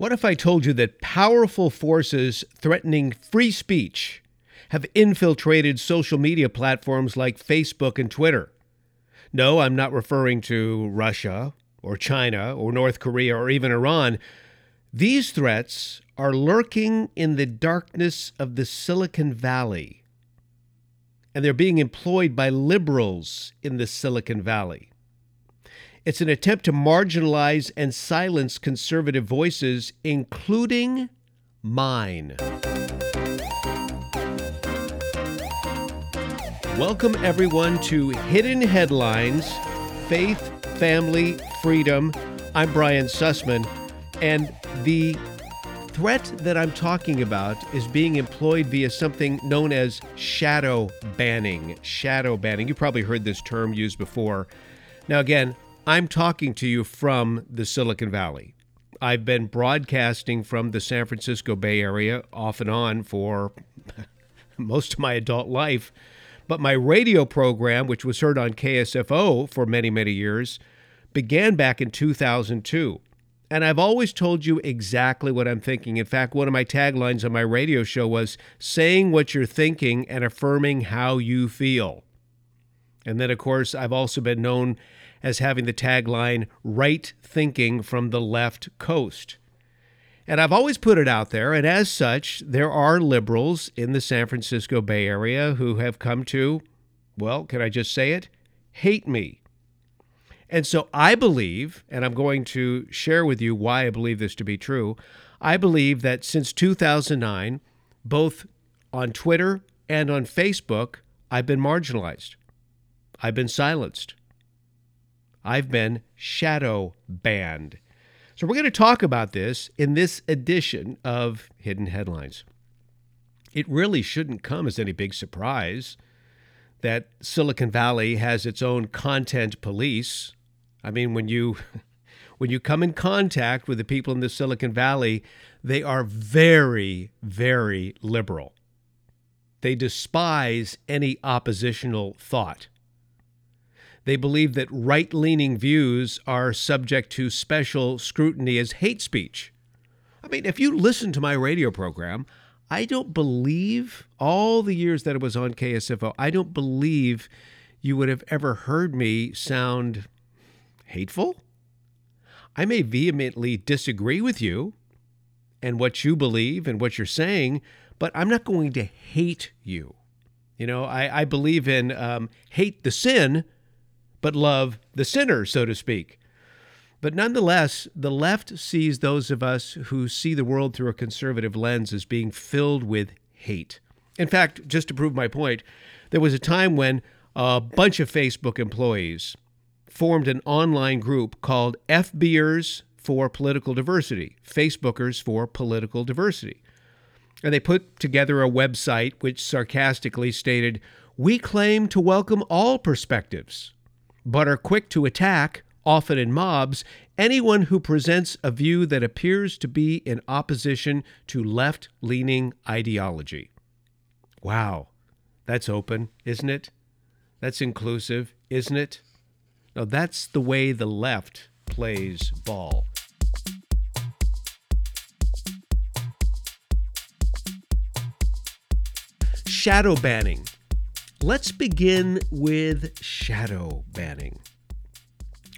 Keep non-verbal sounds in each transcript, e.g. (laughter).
What if I told you that powerful forces threatening free speech have infiltrated social media platforms like Facebook and Twitter? No, I'm not referring to Russia or China or North Korea or even Iran. These threats are lurking in the darkness of the Silicon Valley, and they're being employed by liberals in the Silicon Valley. It's an attempt to marginalize and silence conservative voices, including mine. Welcome, everyone, to Hidden Headlines Faith, Family, Freedom. I'm Brian Sussman, and the threat that I'm talking about is being employed via something known as shadow banning. Shadow banning. You've probably heard this term used before. Now, again, I'm talking to you from the Silicon Valley. I've been broadcasting from the San Francisco Bay Area off and on for (laughs) most of my adult life. But my radio program, which was heard on KSFO for many, many years, began back in 2002. And I've always told you exactly what I'm thinking. In fact, one of my taglines on my radio show was saying what you're thinking and affirming how you feel. And then, of course, I've also been known as having the tagline right thinking from the left coast. And I've always put it out there, and as such, there are liberals in the San Francisco Bay Area who have come to, well, can I just say it? Hate me. And so I believe, and I'm going to share with you why I believe this to be true. I believe that since 2009, both on Twitter and on Facebook, I've been marginalized. I've been silenced. I've been shadow banned. So, we're going to talk about this in this edition of Hidden Headlines. It really shouldn't come as any big surprise that Silicon Valley has its own content police. I mean, when you (laughs) when you come in contact with the people in the Silicon Valley, they are very, very liberal. They despise any oppositional thought. They believe that right leaning views are subject to special scrutiny as hate speech. I mean, if you listen to my radio program, I don't believe all the years that it was on KSFO, I don't believe you would have ever heard me sound hateful. I may vehemently disagree with you and what you believe and what you're saying, but I'm not going to hate you. You know, I, I believe in um, hate the sin, but love the sinner, so to speak. But nonetheless, the left sees those of us who see the world through a conservative lens as being filled with hate. In fact, just to prove my point, there was a time when a bunch of Facebook employees formed an online group called FBers for Political Diversity, Facebookers for Political Diversity. And they put together a website which sarcastically stated, We claim to welcome all perspectives but are quick to attack, often in mobs, anyone who presents a view that appears to be in opposition to left leaning ideology. Wow, that's open, isn't it? That's inclusive, isn't it? Now, that's the way the left plays ball. Shadow banning Let's begin with shadow banning.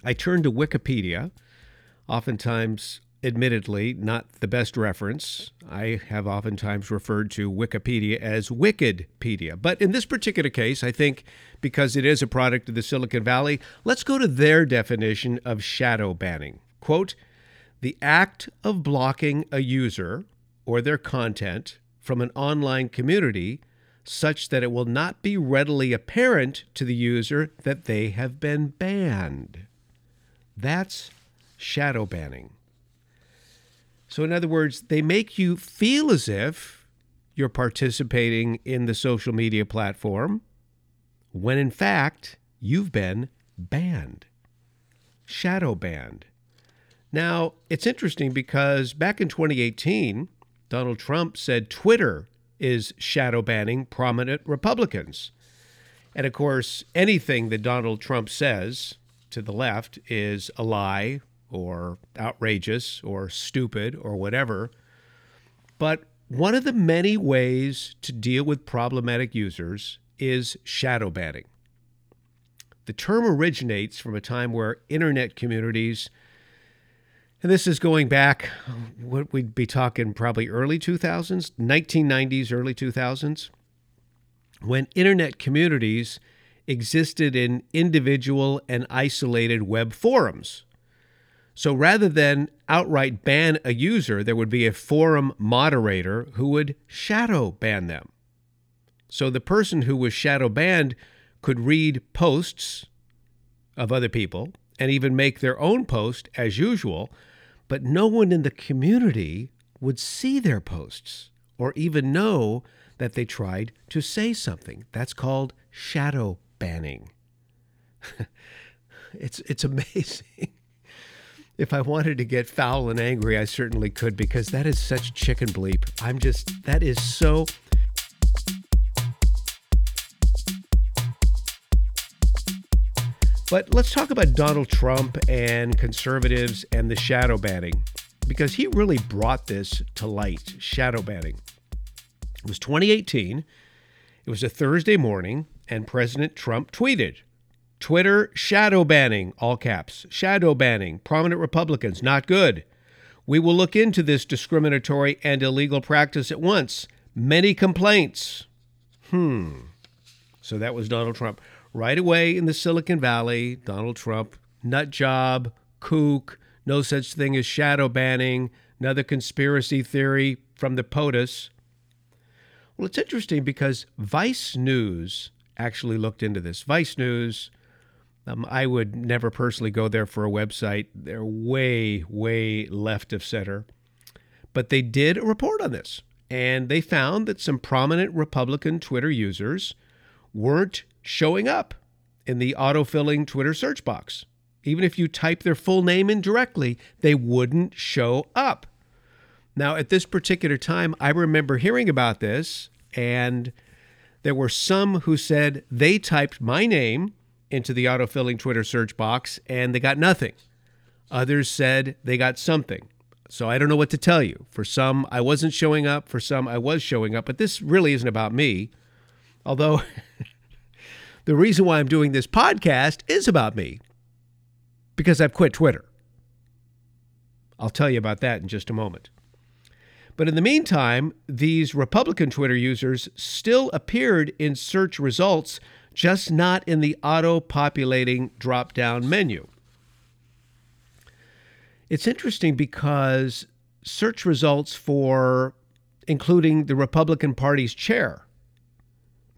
I turn to Wikipedia, oftentimes, admittedly, not the best reference. I have oftentimes referred to Wikipedia as Wickedpedia. But in this particular case, I think because it is a product of the Silicon Valley, let's go to their definition of shadow banning. Quote, the act of blocking a user or their content from an online community such that it will not be readily apparent to the user that they have been banned. That's shadow banning. So, in other words, they make you feel as if you're participating in the social media platform when in fact you've been banned, shadow banned. Now, it's interesting because back in 2018, Donald Trump said Twitter is shadow banning prominent Republicans. And of course, anything that Donald Trump says to the left is a lie or outrageous or stupid or whatever. But one of the many ways to deal with problematic users is shadow banning. The term originates from a time where internet communities, and this is going back, what we'd be talking probably early 2000s, 1990s, early 2000s, when internet communities existed in individual and isolated web forums. So rather than outright ban a user, there would be a forum moderator who would shadow ban them. So the person who was shadow banned could read posts of other people and even make their own post as usual, but no one in the community would see their posts or even know that they tried to say something. That's called shadow banning. (laughs) it's it's amazing. if I wanted to get foul and angry, I certainly could because that is such chicken bleep. I'm just that is so But let's talk about Donald Trump and conservatives and the shadow banning because he really brought this to light shadow banning. It was 2018. It was a Thursday morning, and President Trump tweeted Twitter shadow banning, all caps, shadow banning, prominent Republicans, not good. We will look into this discriminatory and illegal practice at once. Many complaints. Hmm. So that was Donald Trump right away in the Silicon Valley, Donald Trump, nut job, kook, no such thing as shadow banning, another conspiracy theory from the POTUS. Well, it's interesting because Vice News actually looked into this. Vice News, um, I would never personally go there for a website. They're way, way left of center. But they did a report on this, and they found that some prominent Republican Twitter users weren't showing up in the autofilling Twitter search box. Even if you type their full name in directly, they wouldn't show up. Now, at this particular time, I remember hearing about this, and there were some who said they typed my name into the autofilling Twitter search box and they got nothing. Others said they got something. So I don't know what to tell you. For some, I wasn't showing up. For some, I was showing up. But this really isn't about me. Although (laughs) the reason why I'm doing this podcast is about me because I've quit Twitter. I'll tell you about that in just a moment. But in the meantime, these Republican Twitter users still appeared in search results, just not in the auto populating drop down menu. It's interesting because search results for including the Republican Party's chair,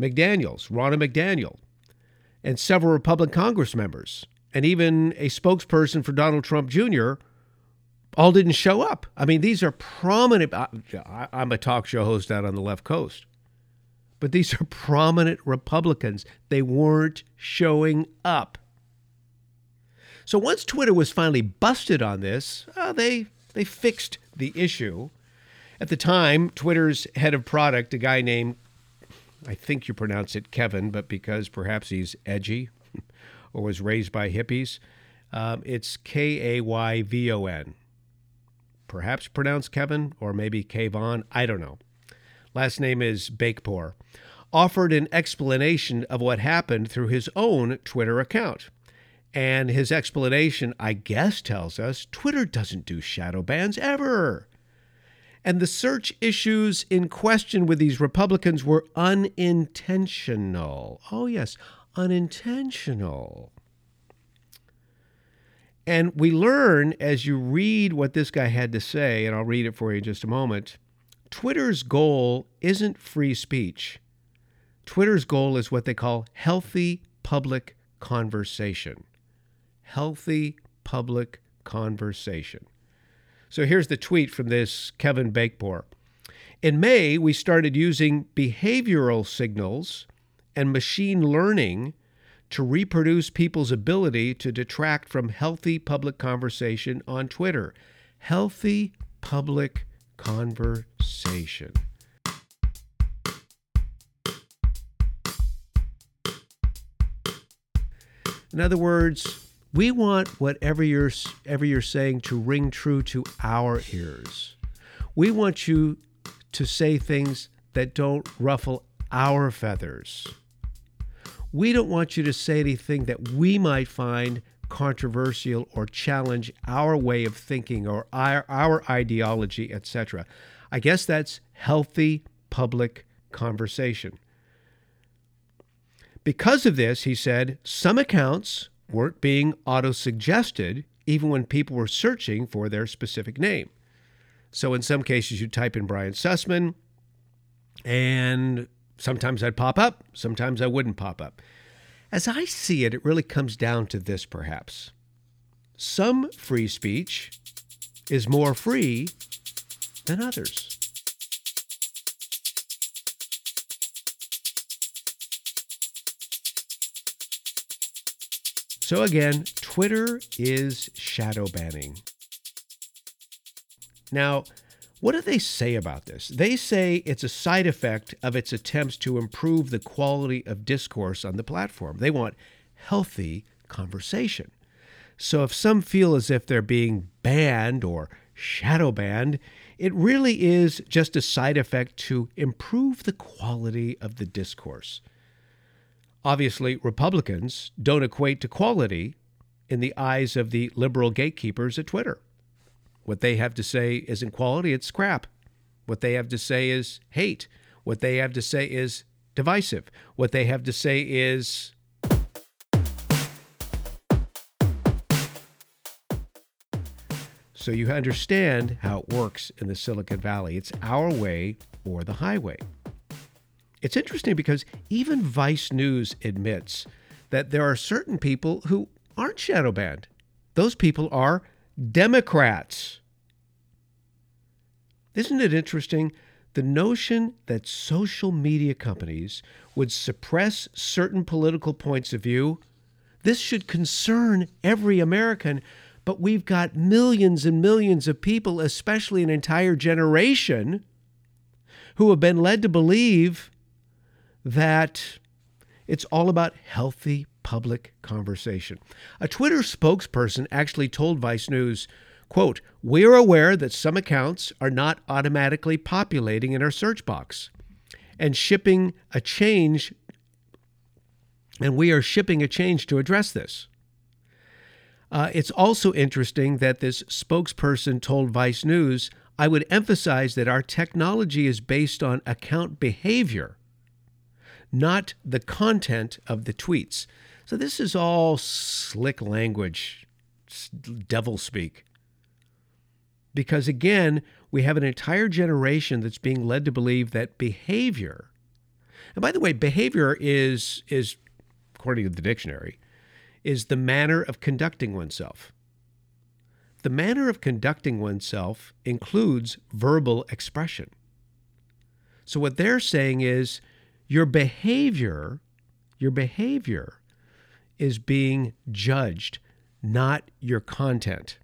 McDaniels, Ronna McDaniel, and several Republican Congress members, and even a spokesperson for Donald Trump Jr., all didn't show up. I mean, these are prominent. I, I'm a talk show host out on the left coast, but these are prominent Republicans. They weren't showing up. So once Twitter was finally busted on this, uh, they they fixed the issue. At the time, Twitter's head of product, a guy named I think you pronounce it Kevin, but because perhaps he's edgy (laughs) or was raised by hippies, um, it's K A Y V O N. Perhaps pronounced Kevin or maybe Kayvon. I don't know. Last name is Beykpour. Offered an explanation of what happened through his own Twitter account. And his explanation, I guess, tells us Twitter doesn't do shadow bans ever and the search issues in question with these Republicans were unintentional. Oh, yes, unintentional. And we learn as you read what this guy had to say, and I'll read it for you in just a moment. Twitter's goal isn't free speech. Twitter's goal is what they call healthy public conversation. Healthy public conversation. So here's the tweet from this Kevin Beykpour. In May, we started using behavioral signals and machine learning to reproduce people's ability to detract from healthy public conversation on Twitter. Healthy public conversation. In other words, We want whatever you're, ever you're saying to ring true to our ears. We want you to say things that don't ruffle our feathers. We don't want you to say anything that we might find controversial or challenge our way of thinking or our, our ideology, etc. I guess that's healthy public conversation. Because of this, he said, some accounts weren't being auto suggested even when people were searching for their specific name. So in some cases, you type in Brian Sussman, and sometimes I'd pop up, sometimes I wouldn't pop up. As I see it, it really comes down to this perhaps. Some free speech is more free than others. So again, Twitter is shadow banning. Now, what do they say about this? They say it's a side effect of its attempts to improve the quality of discourse on the platform. They want healthy conversation. So if some feel as if they're being banned or shadow banned, it really is just a side effect to improve the quality of the discourse. Obviously, Republicans don't equate to quality in the eyes of the liberal gatekeepers at Twitter. What they have to say isn't quality, it's crap. What they have to say is hate. What they have to say is divisive. What they have to say is So you understand how it works in the Silicon Valley. It's our way or the highway. It's interesting because even Vice News admits that there are certain people who aren't shadow banned. Those people are Democrats. Isn't it interesting? The notion that social media companies would suppress certain political points of view, this should concern every American, but we've got millions and millions of people, especially an entire generation, who have been led to believe that it's all about healthy public conversation. A Twitter spokesperson actually told Vice News, quote, "We're aware that some accounts are not automatically populating in our search box and shipping a change and we are shipping a change to address this." Uh, it's also interesting that this spokesperson told Vice News, I would emphasize that our technology is based on account behavior not the content of the tweets. So this is all slick language, devil speak. Because again, we have an entire generation that's being led to believe that behavior, and by the way, behavior is, is according to the dictionary, is the manner of conducting oneself. The manner of conducting oneself includes verbal expression. So what they're saying is your behavior, your behavior is being judged, not your content.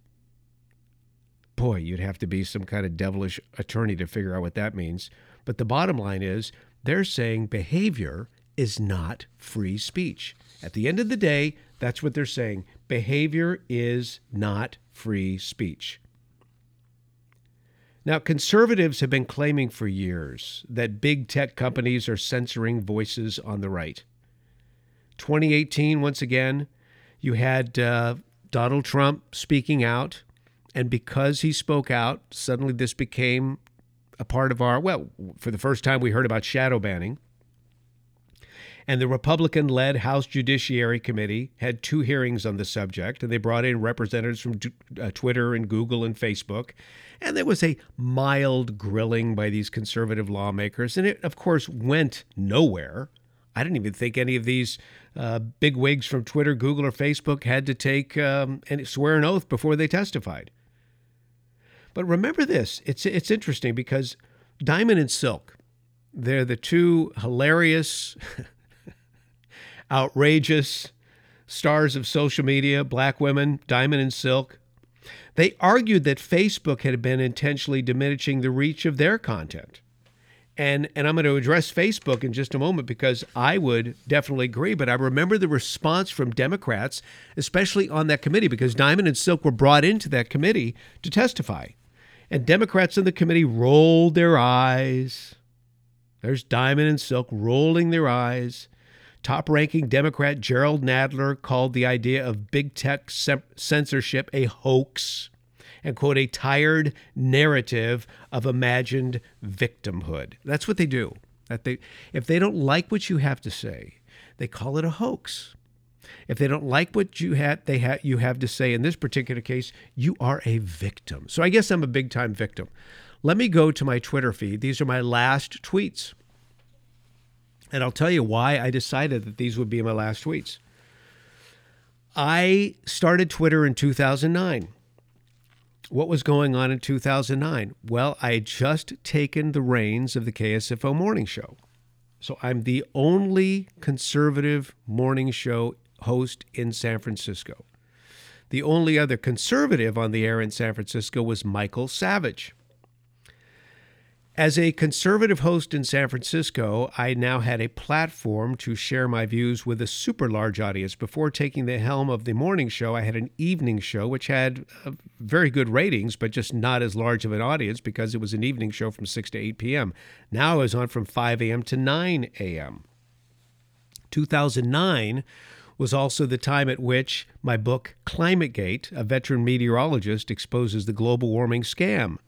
Boy, you'd have to be some kind of devilish attorney to figure out what that means. But the bottom line is they're saying behavior is not free speech. At the end of the day, that's what they're saying. Behavior is not free speech. Now, conservatives have been claiming for years that big tech companies are censoring voices on the right. 2018, once again, you had uh, Donald Trump speaking out, and because he spoke out, suddenly this became a part of our, well, for the first time we heard about shadow banning. And the Republican led House Judiciary Committee had two hearings on the subject, and they brought in representatives from uh, Twitter and Google and Facebook. And there was a mild grilling by these conservative lawmakers. And it, of course, went nowhere. I didn't even think any of these uh, big wigs from Twitter, Google, or Facebook had to take um, and swear an oath before they testified. But remember this it's, it's interesting because Diamond and Silk, they're the two hilarious (laughs) outrageous stars of social media, black women, Diamond and Silk. They argued that Facebook had been intentionally diminishing the reach of their content. And, and I'm going to address Facebook in just a moment because I would definitely agree. But I remember the response from Democrats, especially on that committee, because Diamond and Silk were brought into that committee to testify. And Democrats in the committee rolled their eyes. There's Diamond and Silk rolling their eyes. Top ranking Democrat Jerrold Nadler called the idea of big tech censorship a hoax and quote a tired narrative of imagined victimhood. That's what they do. That they if they don't like what you have to say, they call it a hoax. If they don't like what you had they ha- you have to say in this particular case, you are a victim. So I guess I'm a big time victim. Let me go to my Twitter feed. These are my last tweets. And I'll tell you why I decided that these would be my last tweets. I started Twitter in 2009. What was going on in 2009? Well, I had just taken the reins of the KSFO morning show. So I'm the only conservative morning show host in San Francisco. The only other conservative on the air in San Francisco was Michael Savage. As a conservative host in San Francisco, I now had a platform to share my views with a super large audience. Before taking the helm of the morning show, I had an evening show which had uh, very good ratings, but just not as large of an audience because it was an evening show from 6 to 8 p.m. Now I was on from 5 a.m. to 9 a.m. 2009 was also the time at which my book, Climategate, a veteran meteorologist exposes the global warming scam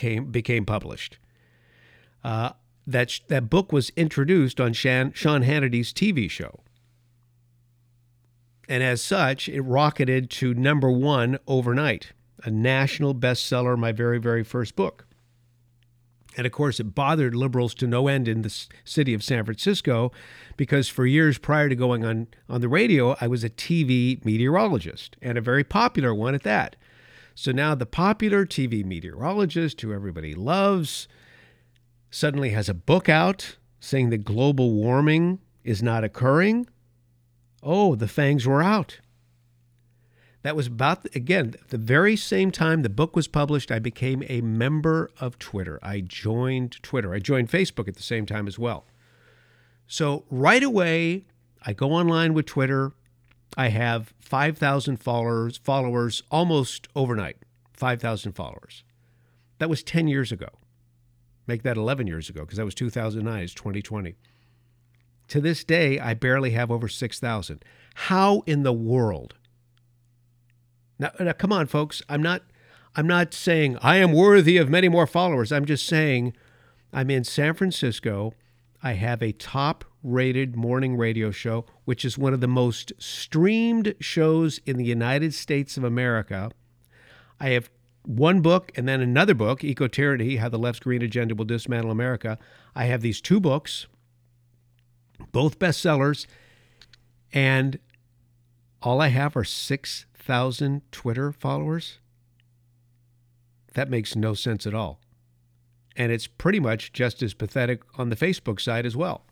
came became published. Uh, that that book was introduced on Shan, Sean Hannity's TV show, and as such, it rocketed to number one overnight, a national bestseller. My very very first book. And of course, it bothered liberals to no end in the city of San Francisco because for years prior to going on, on the radio, I was a TV meteorologist and a very popular one at that. So now the popular TV meteorologist who everybody loves suddenly has a book out saying that global warming is not occurring. Oh, the fangs were out. That was about, again, the very same time the book was published, I became a member of Twitter. I joined Twitter. I joined Facebook at the same time as well. So right away, I go online with Twitter. I have 5,000 followers, followers almost overnight. 5,000 followers. That was 10 years ago. Make that 11 years ago because that was 2009. It's 2020. To this day, I barely have over 6,000. How in the world? Now, now, come on, folks. I'm not. I'm not saying I am worthy of many more followers. I'm just saying I'm in San Francisco. I have a top rated morning radio show, which is one of the most streamed shows in the United States of America. I have one book and then another book, Eco Tyranny How the Left's Green Agenda Will Dismantle America. I have these two books, both bestsellers, and all I have are 6,000 Twitter followers. That makes no sense at all. And it's pretty much just as pathetic on the Facebook side as well.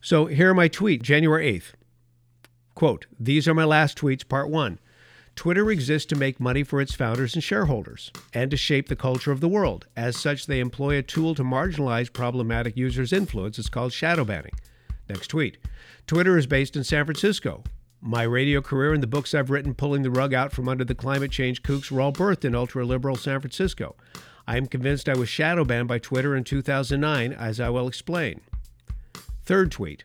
So here are my tweets, January 8th. Quote, These are my last tweets, part one. Twitter exists to make money for its founders and shareholders and to shape the culture of the world. As such, they employ a tool to marginalize problematic users' influence. It's called shadow banning. Next tweet. Twitter is based in San Francisco. My radio career and the books I've written pulling the rug out from under the climate change kooks were all birthed in ultra liberal San Francisco. I am convinced I was shadow banned by Twitter in 2009, as I will explain. Third tweet.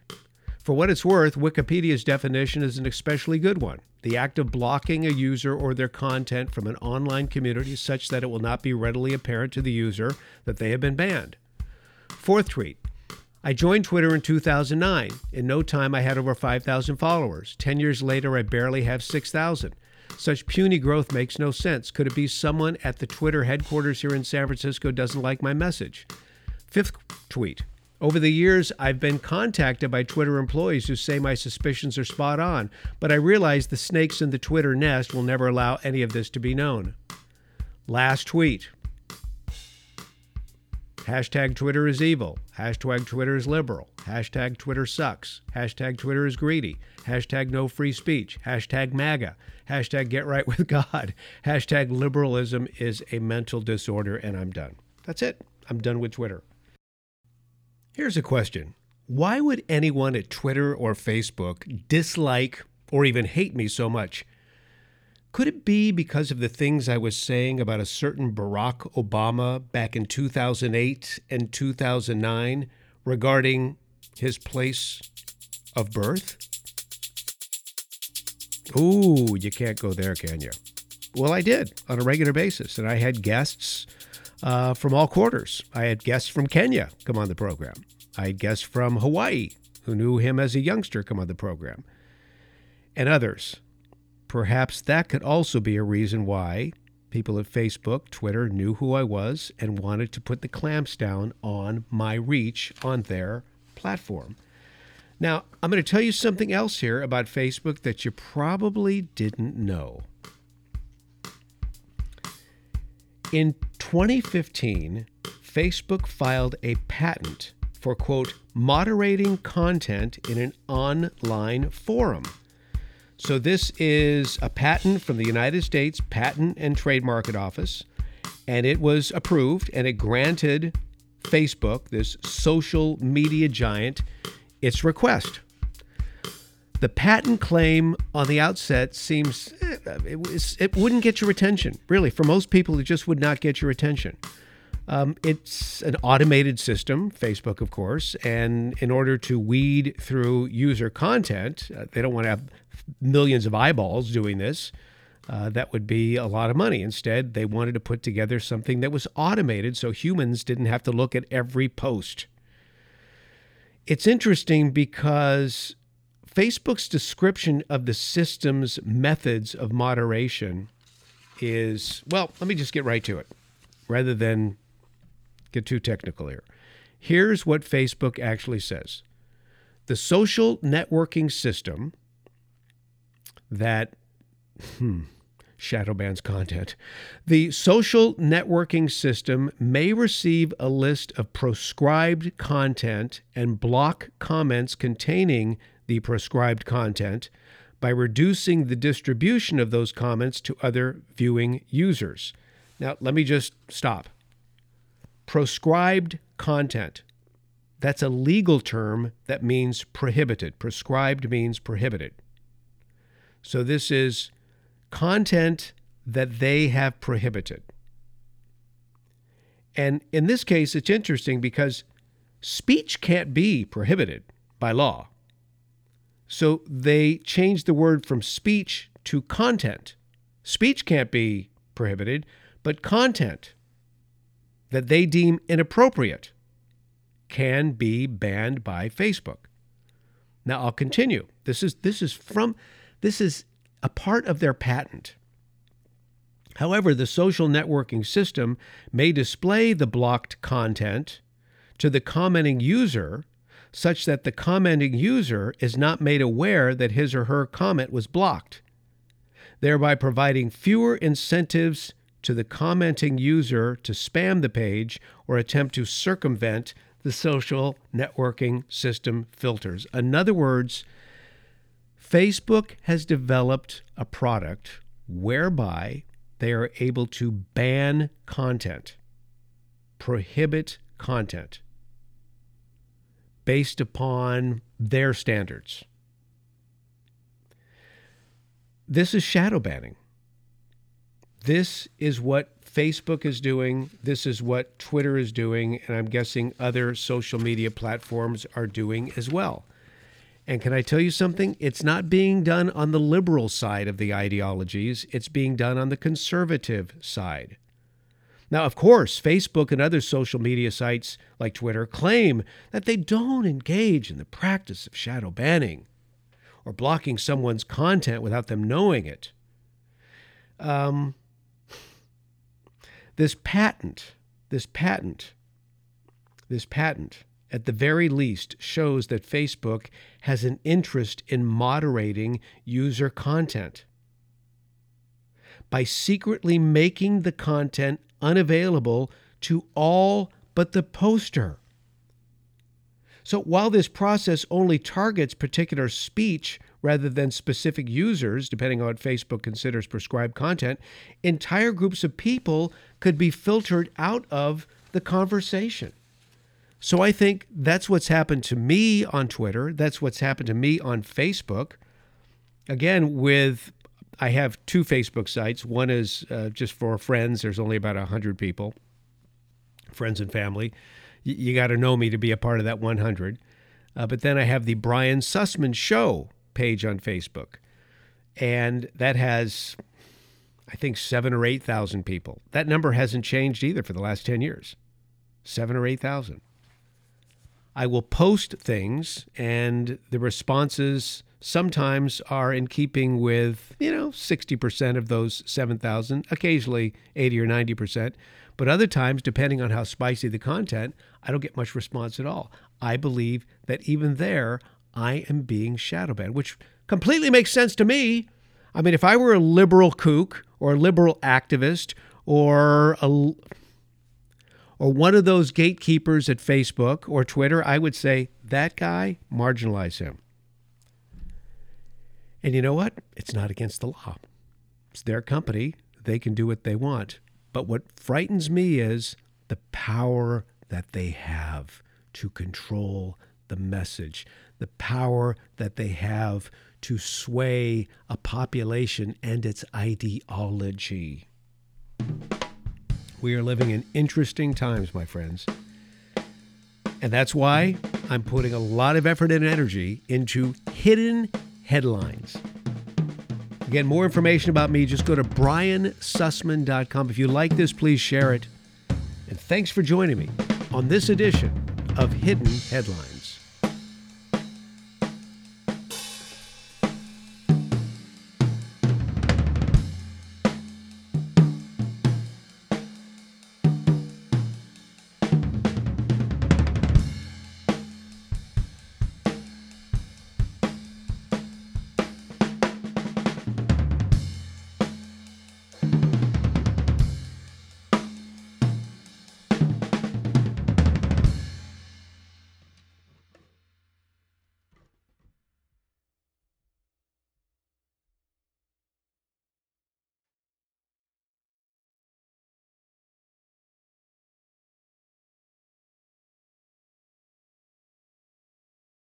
For what it's worth, Wikipedia's definition is an especially good one the act of blocking a user or their content from an online community such that it will not be readily apparent to the user that they have been banned. Fourth tweet. I joined Twitter in 2009. In no time, I had over 5,000 followers. Ten years later, I barely have 6,000. Such puny growth makes no sense. Could it be someone at the Twitter headquarters here in San Francisco doesn't like my message? Fifth tweet. Over the years, I've been contacted by Twitter employees who say my suspicions are spot on, but I realize the snakes in the Twitter nest will never allow any of this to be known. Last tweet. Hashtag Twitter is evil. Hashtag Twitter is liberal. Hashtag Twitter sucks. Hashtag Twitter is greedy. Hashtag no free speech. Hashtag MAGA. Hashtag get right with (laughs) God. Hashtag liberalism is a mental disorder, and I'm done. That's it. I'm done with Twitter. Here's a question Why would anyone at Twitter or Facebook dislike or even hate me so much? Could it be because of the things I was saying about a certain Barack Obama back in 2008 and 2009 regarding his place of birth? Ooh, you can't go there, can you? Well, I did on a regular basis, and I had guests uh, from all quarters. I had guests from Kenya come on the program. I had guests from Hawaii who knew him as a youngster come on the program, and others. Perhaps that could also be a reason why people at Facebook, Twitter knew who I was and wanted to put the clamps down on my reach on their platform. Now, I'm going to tell you something else here about Facebook that you probably didn't know. In 2015, Facebook filed a patent for, quote, moderating content in an online forum. So, this is a patent from the United States Patent and Trademark Office, and it was approved and it granted Facebook, this social media giant, its request. The patent claim on the outset seems eh, it, it wouldn't get your attention. Really, for most people, it just would not get your attention. Um, it's an automated system, Facebook, of course, and in order to weed through user content, uh, they don't want to have millions of eyeballs doing this. Uh, that would be a lot of money. Instead, they wanted to put together something that was automated so humans didn't have to look at every post. It's interesting because Facebook's description of the system's methods of moderation is well, let me just get right to it rather than get too technical here. Here's what Facebook actually says the social networking system that hmm, shadow bans content. The social networking system may receive a list of proscribed content and block comments containing the proscribed content by reducing the distribution of those comments to other viewing users. Now, let me just stop. Proscribed content. That's a legal term that means prohibited. Proscribed means prohibited. So this is content that they have prohibited. And in this case, it's interesting because speech can't be prohibited by law. So they changed the word from speech to content. Speech can't be prohibited, but content that they deem inappropriate can be banned by Facebook. Now I'll continue. This is this is from this is a part of their patent. However, the social networking system may display the blocked content to the commenting user such that the commenting user is not made aware that his or her comment was blocked, thereby providing fewer incentives to the commenting user to spam the page or attempt to circumvent the social networking system filters. In other words, Facebook has developed a product whereby they are able to ban content, prohibit content based upon their standards. This is shadow banning. This is what Facebook is doing. This is what Twitter is doing. And I'm guessing other social media platforms are doing as well. And can I tell you something? It's not being done on the liberal side of the ideologies, it's being done on the conservative side. Now, of course, Facebook and other social media sites like Twitter claim that they don't engage in the practice of shadow banning or blocking someone's content without them knowing it. Um, this patent, this patent, this patent at the very least, shows that Facebook has an interest in moderating user content. By secretly making the content unavailable to all but the poster. So while this process only targets particular speech rather than specific users, depending on what Facebook considers proscribed content, entire groups of people could be filtered out of the conversation. So I think that's what's happened to me on Twitter. That's what's happened to me on Facebook. Again, with I have two Facebook sites. One is uh, just for friends. There's only about 100 people, friends and family. Y- you got to know me to be a part of that 100. Uh, but then I have the Brian Sussman Show page on Facebook. And that has, I think, seven or 8,000 people. That number hasn't changed either for the last 10 years. Seven or 8,000. I will post things, and the responses sometimes are in keeping with, you know, 60% of those 7,000, occasionally 80 or 90%. But other times, depending on how spicy the content, I don't get much response at all. I believe that even there, I am being shadow banned, which completely makes sense to me. I mean, if I were a liberal kook or a liberal activist or a or one of those gatekeepers at Facebook or Twitter, I would say that guy, marginalize him. And you know what? It's not against the law. It's their company. They can do what they want. But what frightens me is the power that they have to control the message, the power that they have to sway a population and its ideology. We are living in interesting times, my friends. And that's why I'm putting a lot of effort and energy into hidden headlines. Again, more information about me, just go to briansussman.com. If you like this, please share it. And thanks for joining me on this edition of Hidden Headlines.